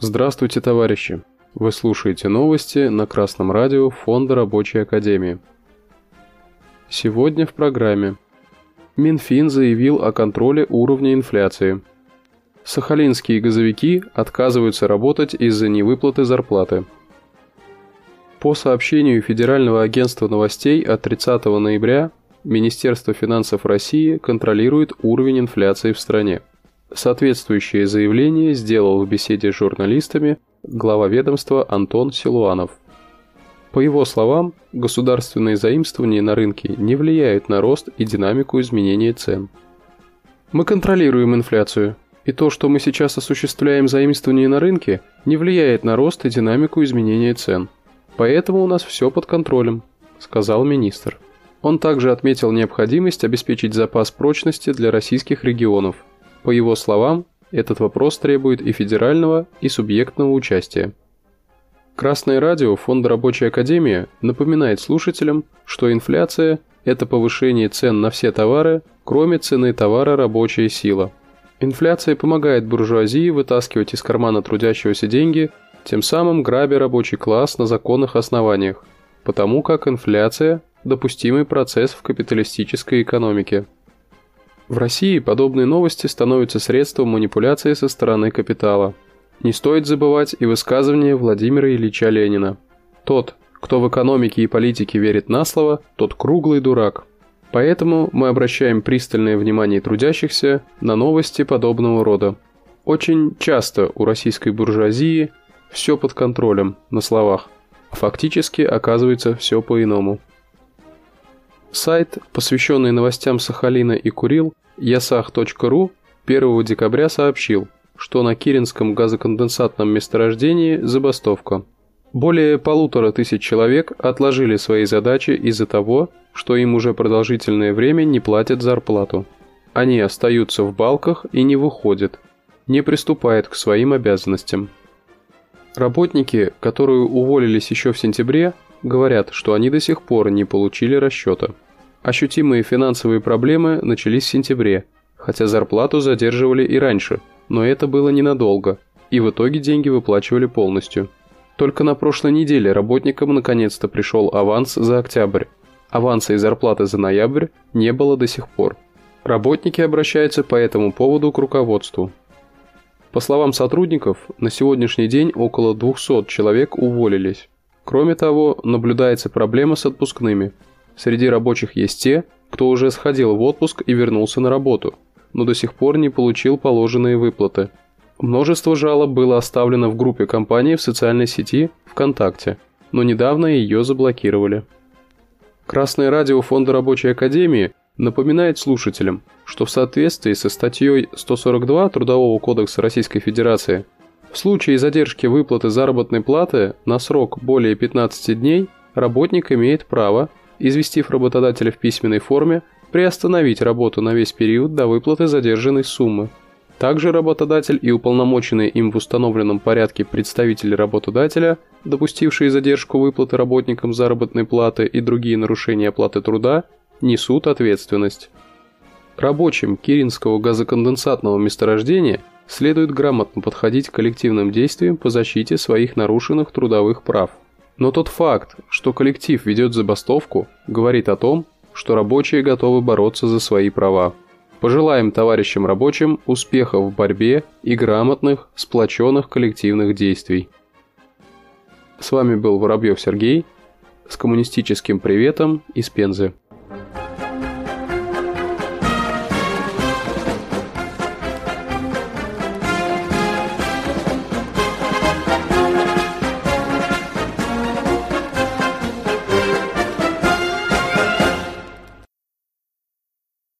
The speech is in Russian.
Здравствуйте, товарищи! Вы слушаете новости на Красном радио Фонда Рабочей Академии. Сегодня в программе Минфин заявил о контроле уровня инфляции. Сахалинские газовики отказываются работать из-за невыплаты зарплаты. По сообщению Федерального агентства новостей от 30 ноября Министерство финансов России контролирует уровень инфляции в стране. Соответствующее заявление сделал в беседе с журналистами глава ведомства Антон Силуанов. По его словам, государственные заимствования на рынке не влияют на рост и динамику изменения цен. Мы контролируем инфляцию, и то, что мы сейчас осуществляем заимствование на рынке, не влияет на рост и динамику изменения цен. Поэтому у нас все под контролем, сказал министр. Он также отметил необходимость обеспечить запас прочности для российских регионов – по его словам, этот вопрос требует и федерального, и субъектного участия. Красное радио Фонда Рабочей Академии напоминает слушателям, что инфляция – это повышение цен на все товары, кроме цены товара рабочая сила. Инфляция помогает буржуазии вытаскивать из кармана трудящегося деньги, тем самым грабя рабочий класс на законных основаниях, потому как инфляция – допустимый процесс в капиталистической экономике. В России подобные новости становятся средством манипуляции со стороны капитала. Не стоит забывать и высказывание Владимира Ильича Ленина. Тот, кто в экономике и политике верит на слово, тот круглый дурак. Поэтому мы обращаем пристальное внимание трудящихся на новости подобного рода. Очень часто у российской буржуазии все под контролем на словах, фактически оказывается все по-иному. Сайт, посвященный новостям Сахалина и Курил, yasah.ru 1 декабря сообщил, что на Киринском газоконденсатном месторождении забастовка. Более полутора тысяч человек отложили свои задачи из-за того, что им уже продолжительное время не платят зарплату. Они остаются в балках и не выходят, не приступают к своим обязанностям. Работники, которые уволились еще в сентябре, говорят, что они до сих пор не получили расчета. Ощутимые финансовые проблемы начались в сентябре, хотя зарплату задерживали и раньше, но это было ненадолго, и в итоге деньги выплачивали полностью. Только на прошлой неделе работникам наконец-то пришел аванс за октябрь. Аванса и зарплаты за ноябрь не было до сих пор. Работники обращаются по этому поводу к руководству. По словам сотрудников, на сегодняшний день около 200 человек уволились. Кроме того, наблюдается проблема с отпускными. Среди рабочих есть те, кто уже сходил в отпуск и вернулся на работу, но до сих пор не получил положенные выплаты. Множество жалоб было оставлено в группе компании в социальной сети ВКонтакте, но недавно ее заблокировали. Красное радио Фонда Рабочей Академии напоминает слушателям, что в соответствии со статьей 142 Трудового кодекса Российской Федерации – в случае задержки выплаты заработной платы на срок более 15 дней работник имеет право, известив работодателя в письменной форме, приостановить работу на весь период до выплаты задержанной суммы. Также работодатель и уполномоченные им в установленном порядке представители работодателя, допустившие задержку выплаты работникам заработной платы и другие нарушения оплаты труда, несут ответственность. Рабочим Киринского газоконденсатного месторождения – следует грамотно подходить к коллективным действиям по защите своих нарушенных трудовых прав. Но тот факт, что коллектив ведет забастовку, говорит о том, что рабочие готовы бороться за свои права. Пожелаем товарищам рабочим успехов в борьбе и грамотных, сплоченных коллективных действий. С вами был Воробьев Сергей с коммунистическим приветом из Пензы.